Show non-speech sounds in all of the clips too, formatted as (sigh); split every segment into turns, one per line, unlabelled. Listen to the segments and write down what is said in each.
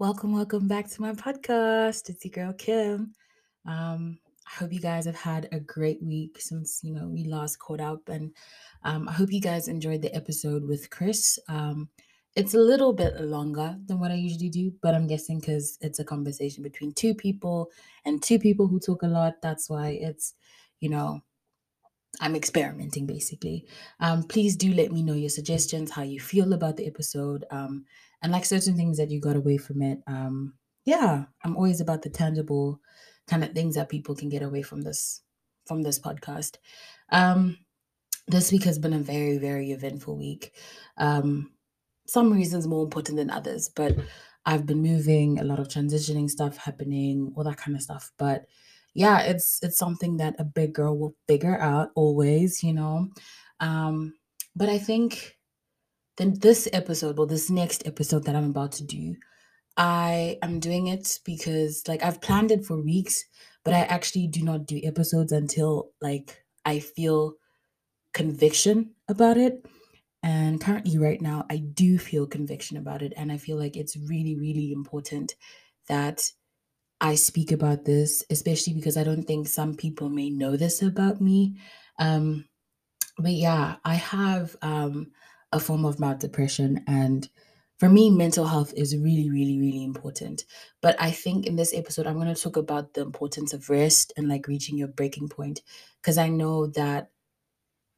Welcome, welcome back to my podcast. It's your girl Kim. Um, I hope you guys have had a great week since you know we last caught up, and um, I hope you guys enjoyed the episode with Chris. Um, it's a little bit longer than what I usually do, but I'm guessing because it's a conversation between two people and two people who talk a lot, that's why it's you know I'm experimenting basically. Um, please do let me know your suggestions, how you feel about the episode, um, and like certain things that you got away from it. Um, yeah, I'm always about the tangible kind of things that people can get away from this from this podcast. Um, this week has been a very very eventful week. Um, some reasons more important than others, but I've been moving, a lot of transitioning stuff happening, all that kind of stuff. But yeah, it's it's something that a big girl will figure out always, you know. Um, but I think then this episode, well, this next episode that I'm about to do, I am doing it because like I've planned it for weeks, but I actually do not do episodes until like I feel conviction about it. And currently, right now, I do feel conviction about it. And I feel like it's really, really important that I speak about this, especially because I don't think some people may know this about me. Um, but yeah, I have um, a form of mild depression. And for me, mental health is really, really, really important. But I think in this episode, I'm going to talk about the importance of rest and like reaching your breaking point. Because I know that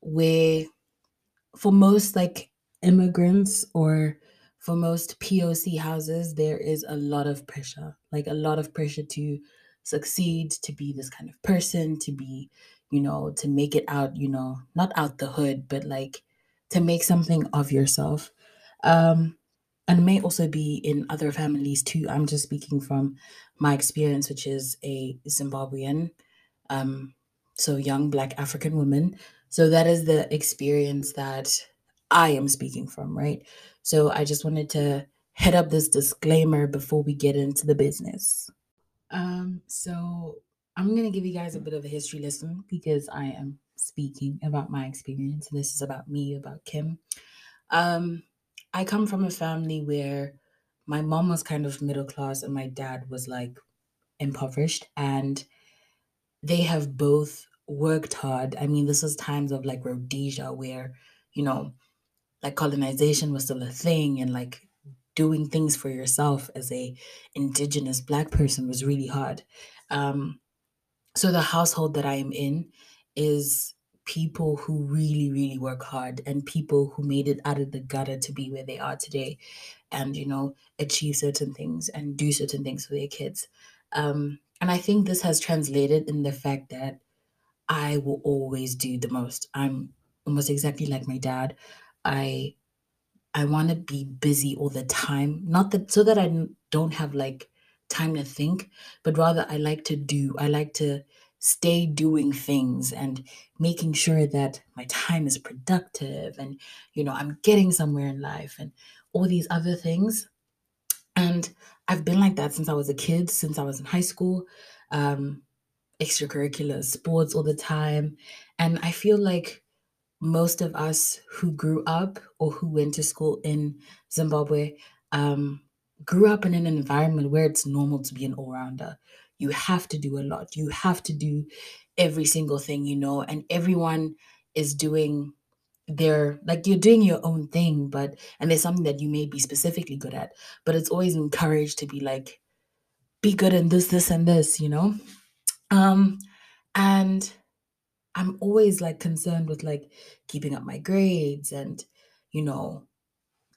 where for most like immigrants or for most POC houses, there is a lot of pressure, like a lot of pressure to succeed, to be this kind of person, to be, you know, to make it out, you know, not out the hood, but like to make something of yourself. Um, and may also be in other families too. I'm just speaking from my experience, which is a Zimbabwean, um, so young Black African woman. So that is the experience that I am speaking from, right? So I just wanted to head up this disclaimer before we get into the business. Um, so I'm gonna give you guys a bit of a history lesson because I am speaking about my experience. This is about me, about Kim. Um, I come from a family where my mom was kind of middle class and my dad was like impoverished, and they have both worked hard. I mean, this was times of like Rhodesia where, you know, like colonization was still a thing and like doing things for yourself as a indigenous black person was really hard. Um, so the household that I am in is people who really, really work hard and people who made it out of the gutter to be where they are today and, you know, achieve certain things and do certain things for their kids. Um, and I think this has translated in the fact that I will always do the most. I'm almost exactly like my dad. I I want to be busy all the time, not that so that I don't have like time to think, but rather I like to do. I like to stay doing things and making sure that my time is productive and you know I'm getting somewhere in life and all these other things. And I've been like that since I was a kid, since I was in high school. Um, extracurricular sports all the time. And I feel like most of us who grew up or who went to school in Zimbabwe um, grew up in an environment where it's normal to be an all rounder. You have to do a lot, you have to do every single thing you know, and everyone is doing their like you're doing your own thing but and there's something that you may be specifically good at but it's always encouraged to be like be good in this this and this you know um, and I'm always like concerned with like keeping up my grades and, you know,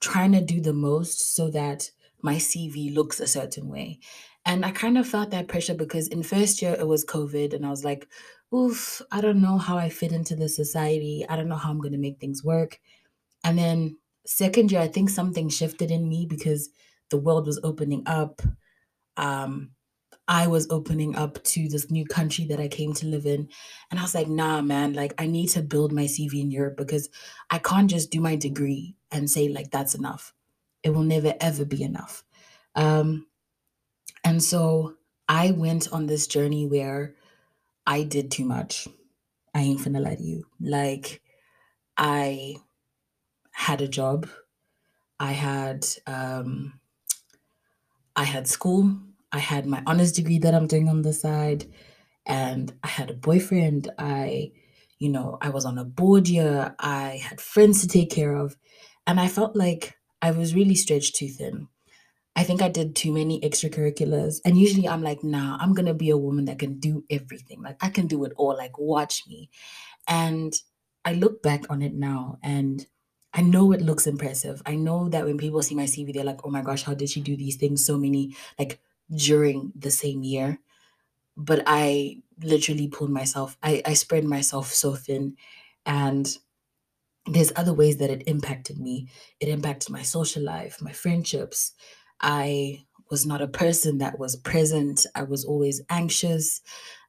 trying to do the most so that my CV looks a certain way. And I kind of felt that pressure because in first year it was COVID and I was like, oof, I don't know how I fit into the society. I don't know how I'm going to make things work. And then second year, I think something shifted in me because the world was opening up. Um, I was opening up to this new country that I came to live in. And I was like, nah, man, like I need to build my CV in Europe because I can't just do my degree and say, like, that's enough. It will never, ever be enough. Um, and so I went on this journey where I did too much. I ain't finna lie to you. Like, I had a job. I had, um, I had school, I had my honors degree that I'm doing on the side, and I had a boyfriend. I, you know, I was on a board year, I had friends to take care of, and I felt like I was really stretched too thin. I think I did too many extracurriculars. And usually I'm like, nah, I'm going to be a woman that can do everything. Like, I can do it all. Like, watch me. And I look back on it now and I know it looks impressive. I know that when people see my CV, they're like, oh my gosh, how did she do these things so many, like during the same year? But I literally pulled myself, I, I spread myself so thin. And there's other ways that it impacted me. It impacted my social life, my friendships. I was not a person that was present. I was always anxious.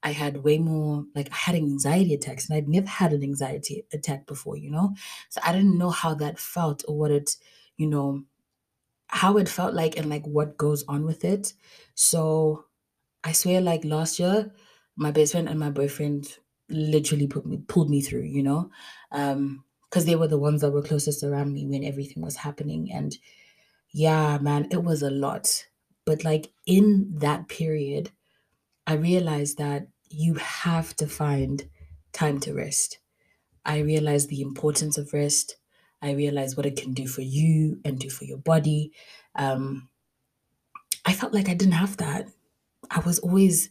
I had way more, like, I had anxiety attacks, and I'd never had an anxiety attack before, you know? So I didn't know how that felt or what it, you know, how it felt like and like what goes on with it. So I swear, like last year, my best friend and my boyfriend literally put me pulled me through, you know, um, because they were the ones that were closest around me when everything was happening. And yeah, man, it was a lot. But like in that period, I realized that you have to find time to rest. I realized the importance of rest. I realized what it can do for you and do for your body. Um, I felt like I didn't have that. I was always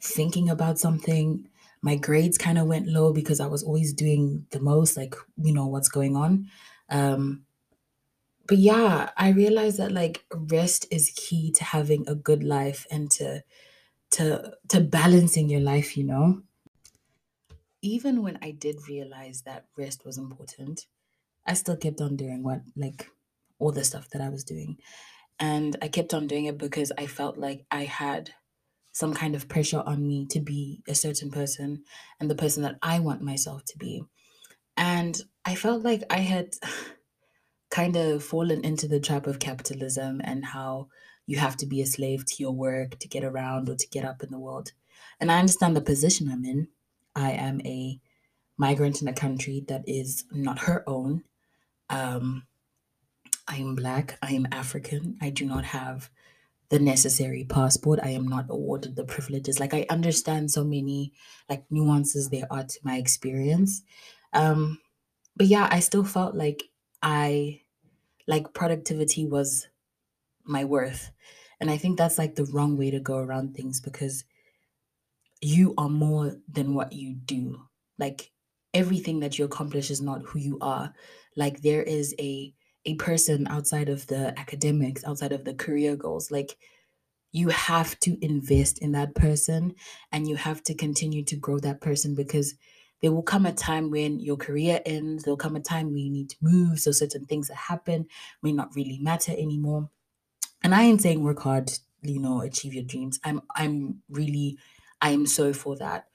thinking about something. My grades kind of went low because I was always doing the most, like, you know, what's going on. Um, but yeah, I realized that like rest is key to having a good life and to to to balancing your life, you know. Even when I did realize that rest was important, I still kept on doing what like all the stuff that I was doing. And I kept on doing it because I felt like I had some kind of pressure on me to be a certain person and the person that I want myself to be. And I felt like I had (laughs) kind of fallen into the trap of capitalism and how you have to be a slave to your work to get around or to get up in the world. And I understand the position I'm in. I am a migrant in a country that is not her own. Um, I am black. I am African. I do not have the necessary passport. I am not awarded the privileges. Like I understand so many like nuances there are to my experience. Um, but yeah, I still felt like I like productivity was my worth. And I think that's like the wrong way to go around things because you are more than what you do. Like everything that you accomplish is not who you are. Like there is a a person outside of the academics, outside of the career goals. Like you have to invest in that person and you have to continue to grow that person because there will come a time when your career ends, there'll come a time when you need to move, so certain things that happen may not really matter anymore. And I ain't saying work hard, you know, achieve your dreams. I'm I'm really I am so for that.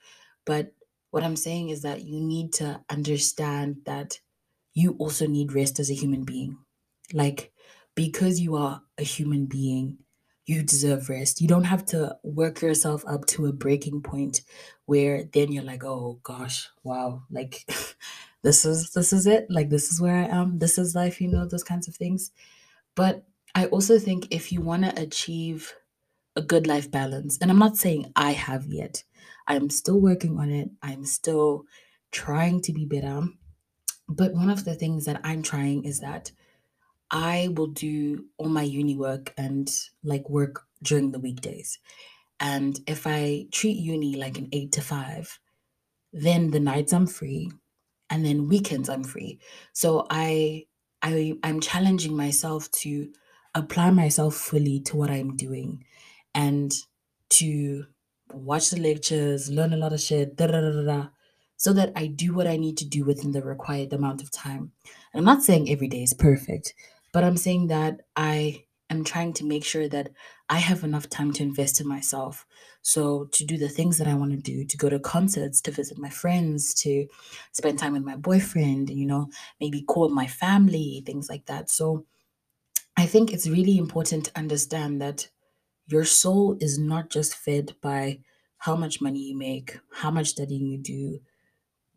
But what I'm saying is that you need to understand that you also need rest as a human being. Like because you are a human being, you deserve rest. You don't have to work yourself up to a breaking point where then you're like, "Oh gosh, wow, like (laughs) this is this is it. Like this is where I am. This is life, you know, those kinds of things." But I also think if you want to achieve a good life balance, and I'm not saying I have yet. I'm still working on it. I'm still trying to be better. But one of the things that I'm trying is that I will do all my uni work and like work during the weekdays. And if I treat uni like an eight to five, then the nights I'm free and then weekends I'm free. So I I I'm challenging myself to apply myself fully to what I'm doing and to watch the lectures, learn a lot of shit, da da da da, so that I do what I need to do within the required amount of time. And I'm not saying every day is perfect, but I'm saying that I am trying to make sure that I have enough time to invest in myself. So, to do the things that I want to do, to go to concerts, to visit my friends, to spend time with my boyfriend, you know, maybe call my family, things like that. So, I think it's really important to understand that your soul is not just fed by how much money you make, how much studying you do,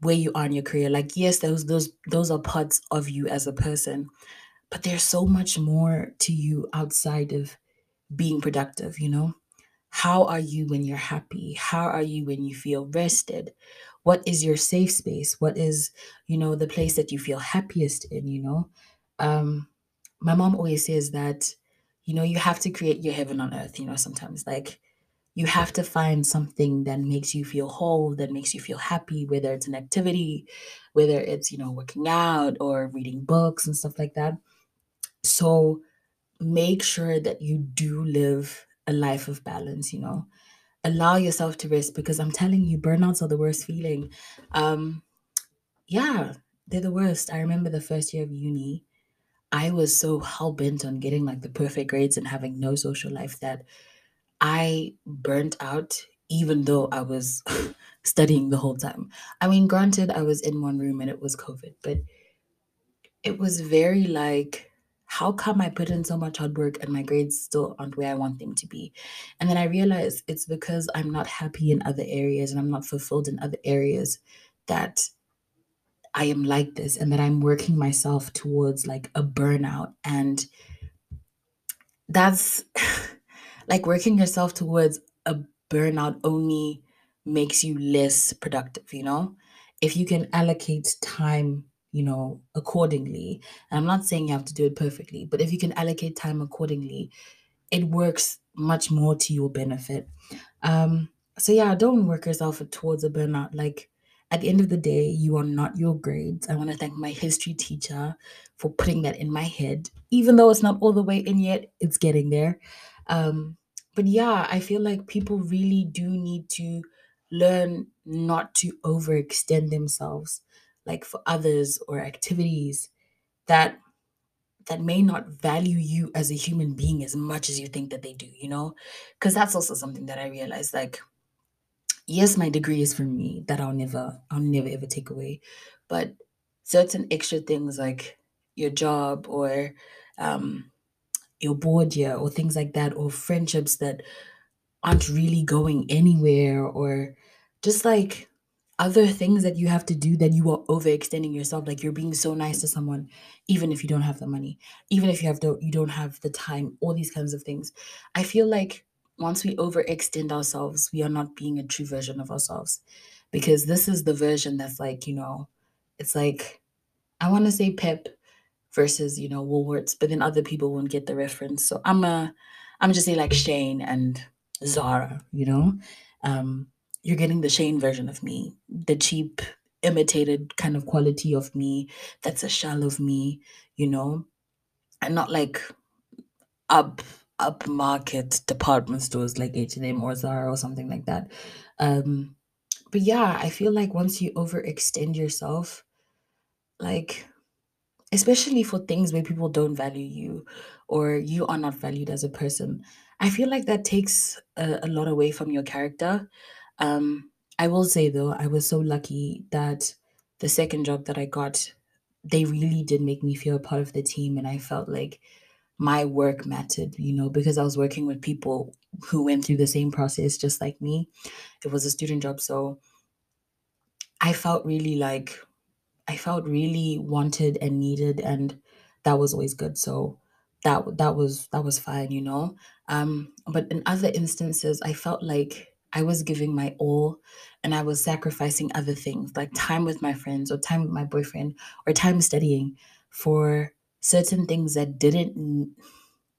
where you are in your career. Like, yes, those those those are parts of you as a person, but there's so much more to you outside of being productive, you know? How are you when you're happy? How are you when you feel rested? What is your safe space? What is, you know, the place that you feel happiest in, you know? Um, my mom always says that, you know, you have to create your heaven on earth, you know, sometimes. Like, you have to find something that makes you feel whole, that makes you feel happy, whether it's an activity, whether it's, you know, working out or reading books and stuff like that. So make sure that you do live a life of balance, you know. Allow yourself to rest because I'm telling you, burnouts are the worst feeling. Um, yeah, they're the worst. I remember the first year of uni, I was so hell bent on getting like the perfect grades and having no social life that I burnt out even though I was (laughs) studying the whole time. I mean, granted, I was in one room and it was COVID, but it was very like, how come I put in so much hard work and my grades still aren't where I want them to be? And then I realized it's because I'm not happy in other areas and I'm not fulfilled in other areas that I am like this and that I'm working myself towards like a burnout. And that's (laughs) like working yourself towards a burnout only makes you less productive, you know? If you can allocate time, you know, accordingly, and I'm not saying you have to do it perfectly, but if you can allocate time accordingly, it works much more to your benefit. Um, so yeah, don't work yourself towards a burnout. Like at the end of the day, you are not your grades. I want to thank my history teacher for putting that in my head. Even though it's not all the way in yet, it's getting there. Um, but yeah, I feel like people really do need to learn not to overextend themselves, like for others or activities that that may not value you as a human being as much as you think that they do, you know? Because that's also something that I realized like yes, my degree is for me that I'll never I'll never ever take away. But certain extra things like your job or um your board year or things like that or friendships that aren't really going anywhere or just like other things that you have to do that you are overextending yourself like you're being so nice to someone even if you don't have the money even if you have the you don't have the time all these kinds of things. I feel like once we overextend ourselves we are not being a true version of ourselves. Because this is the version that's like you know it's like i want to say pep versus you know woolworths but then other people won't get the reference. So i'm a i'm just saying like Shein and zara you know? Um you're getting the Shein version of me, the cheap, imitated kind of quality of me that's a shell of me, you know, and not like up upmarket department stores like H&M or Zara or something like that. Um, but yeah, I feel like once you overextend yourself, like especially for things where people don't value you or you are not valued as a person, I feel like that takes a, a lot away from your character. Um, I will say though, I was so lucky that the second job that I got, they really did make me feel a part of the team, and I felt like my work mattered, you know, because I was working with people who went through the same process just like me. It was a student job, so I felt really like I felt really wanted and needed, and that was always good. So that that was that was fine, you know. Um, but in other instances, I felt like I was giving my all, and I was sacrificing other things like time with my friends, or time with my boyfriend, or time studying for certain things that didn't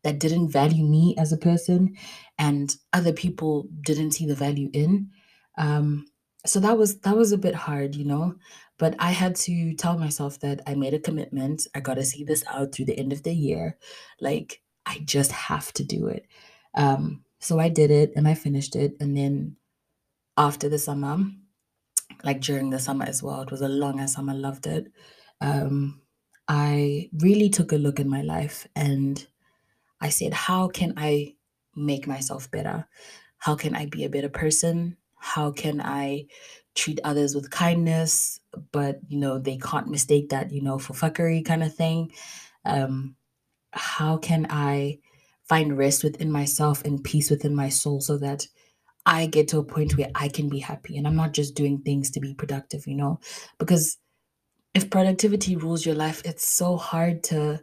that didn't value me as a person, and other people didn't see the value in. Um, so that was that was a bit hard, you know. But I had to tell myself that I made a commitment. I got to see this out through the end of the year. Like, I just have to do it. Um, so I did it and I finished it. And then after the summer, like during the summer as well, it was a long summer, loved it. Um, I really took a look in my life and I said, how can I make myself better? How can I be a better person? How can I treat others with kindness, but you know, they can't mistake that, you know, for fuckery kind of thing? Um, how can I find rest within myself and peace within my soul so that I get to a point where I can be happy and I'm not just doing things to be productive, you know? Because if productivity rules your life, it's so hard to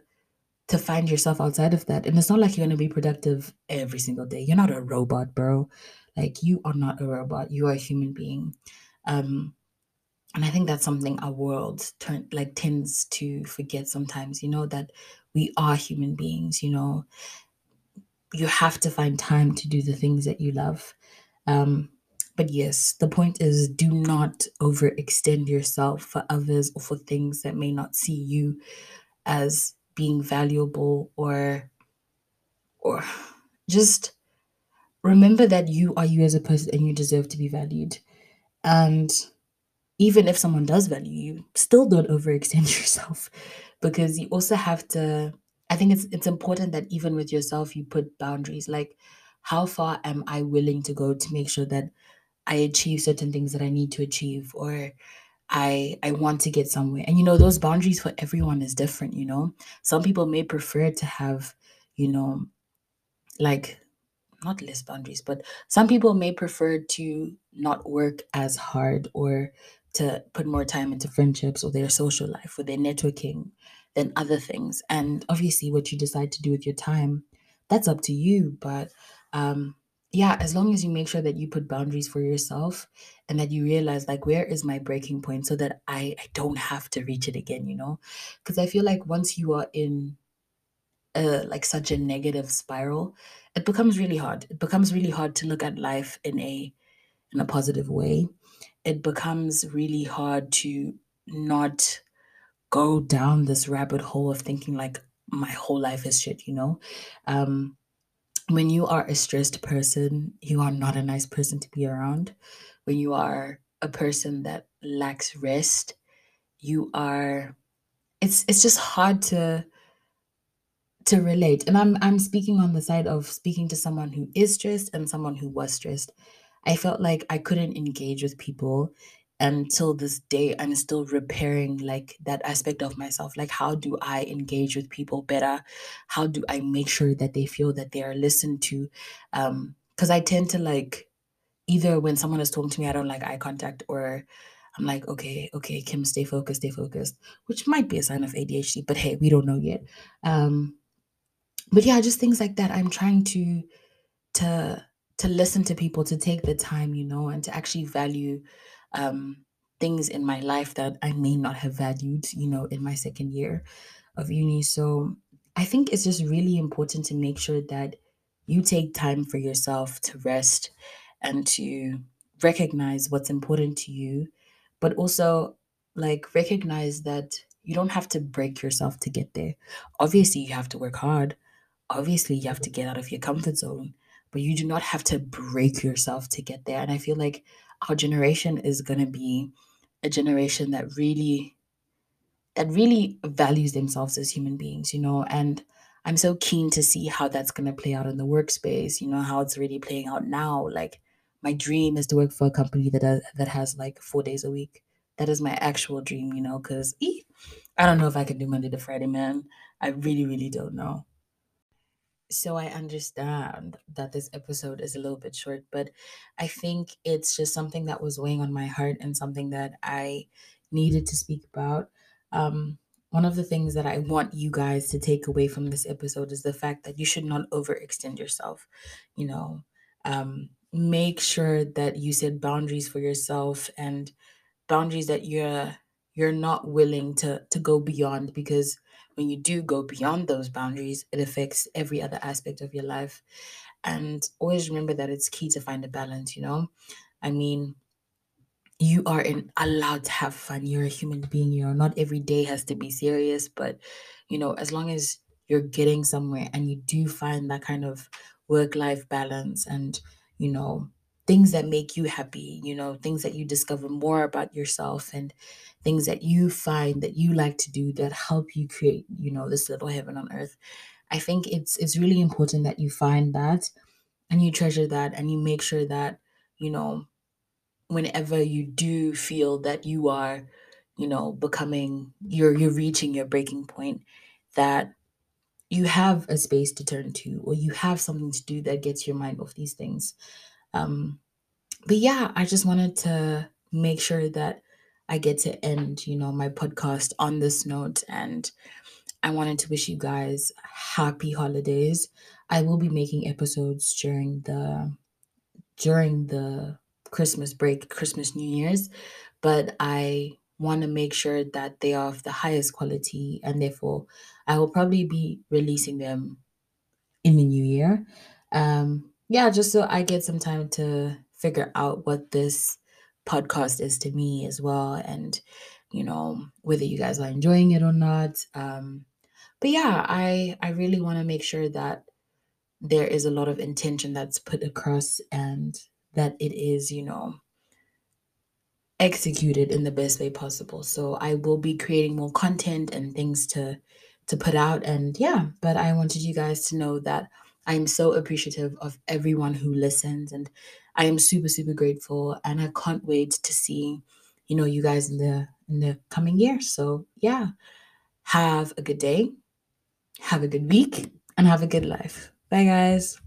to find yourself outside of that. And it's not like you're going to be productive every single day. You're not a robot, bro. Like you are not a robot. You are a human being. Um, and I think that's something our world turn like tends to forget sometimes, you know, that we are human beings, you know. You have to find time to do the things that you love. Um, but yes, the point is do not overextend yourself for others or for things that may not see you as being valuable or or just remember that you are you as a person and you deserve to be valued. And even if someone does value you, still don't overextend (laughs) yourself because you also have to I think it's it's important that even with yourself you put boundaries like how far am I willing to go to make sure that I achieve certain things that I need to achieve or I I want to get somewhere. And you know, those boundaries for everyone is different, you know. Some people may prefer to have, you know, like not less boundaries, but some people may prefer to not work as hard or to put more time into friendships or their social life or their networking than other things. And obviously what you decide to do with your time, that's up to you. But um yeah, as long as you make sure that you put boundaries for yourself and that you realize like where is my breaking point so that I, I don't have to reach it again, you know? Because I feel like once you are in a like such a negative spiral, it becomes really hard. It becomes really hard to look at life in a in a positive way. It becomes really hard to not go down this rabbit hole of thinking like my whole life is shit, you know? Um when you are a stressed person, you are not a nice person to be around. When you are a person that lacks rest, you are it's it's just hard to to relate. And I'm I'm speaking on the side of speaking to someone who is stressed and someone who was stressed. I felt like I couldn't engage with people until this day. I'm still repairing like that aspect of myself. Like how do I engage with people better? How do I make sure that they feel that they are listened to? Um, because I tend to like either when someone is talking to me, I don't like eye contact or I'm like, okay, okay, Kim, stay focused, stay focused, which might be a sign of ADHD, but hey, we don't know yet. Um, but yeah, just things like that. I'm trying to to to listen to people, to take the time, you know, and to actually value um things in my life that I may not have valued, you know, in my second year of uni. So I think it's just really important to make sure that you take time for yourself to rest and to recognize what's important to you, but also like recognize that you don't have to break yourself to get there. Obviously, you have to work hard obviously you have to get out of your comfort zone, but you do not have to break yourself to get there. And I feel like our generation is going to be a generation that really that really values themselves as human beings, you know, and I'm so keen to see how that's going to play out in the workspace, you know, how it's really playing out now. Like my dream is to work for a company that does, that has like 4 days a week. That is my actual dream, you know, cuz I don't know if I can do Monday to Friday, man. I really really don't know. So I understand that this episode is a little bit short, but I think it's just something that was weighing on my heart and something that I needed to speak about. Um, one of the things that I want you guys to take away from this episode is the fact that you should not overextend yourself. You know, um, make sure that you set boundaries for yourself and boundaries that you're you're not willing to to go beyond because when you do go beyond those boundaries, it affects every other aspect of your life. And always remember that it's key to find a balance, you know? I mean, you are in, allowed to have fun. You're a human being, you know, not every day has to be serious, but, you know, as long as you're getting somewhere and you do find that kind of work life balance and, you know, things that make you happy, you know, things that you discover more about yourself and things that you find that you like to do that help you create, you know, this little heaven on earth. I think it's it's really important that you find that and you treasure that and you make sure that, you know, whenever you do feel that you are, you know, becoming you're you're reaching your breaking point that you have a space to turn to or you have something to do that gets your mind off these things um, but yeah, I just wanted to make sure that I get to end, you know, my podcast on this note. And I wanted to wish you guys happy holidays. I will be making episodes during the during the Christmas break, Christmas New Year's, but I want to make sure that they are of the highest quality and therefore I will probably be releasing them in the new year. Um yeah, just so I get some time to figure out what this podcast is to me as well and you know whether you guys are enjoying it or not um but yeah i i really want to make sure that there is a lot of intention that's put across and that it is you know executed in the best way possible. So i will be creating more content and things to to put out and yeah but i wanted you guys to know that i'm so appreciative of everyone who listens and I am super, super grateful and I can't wait to see, you know, you guys in the in the coming year. So yeah, have a good day, have a good week, and have a good life. Bye guys.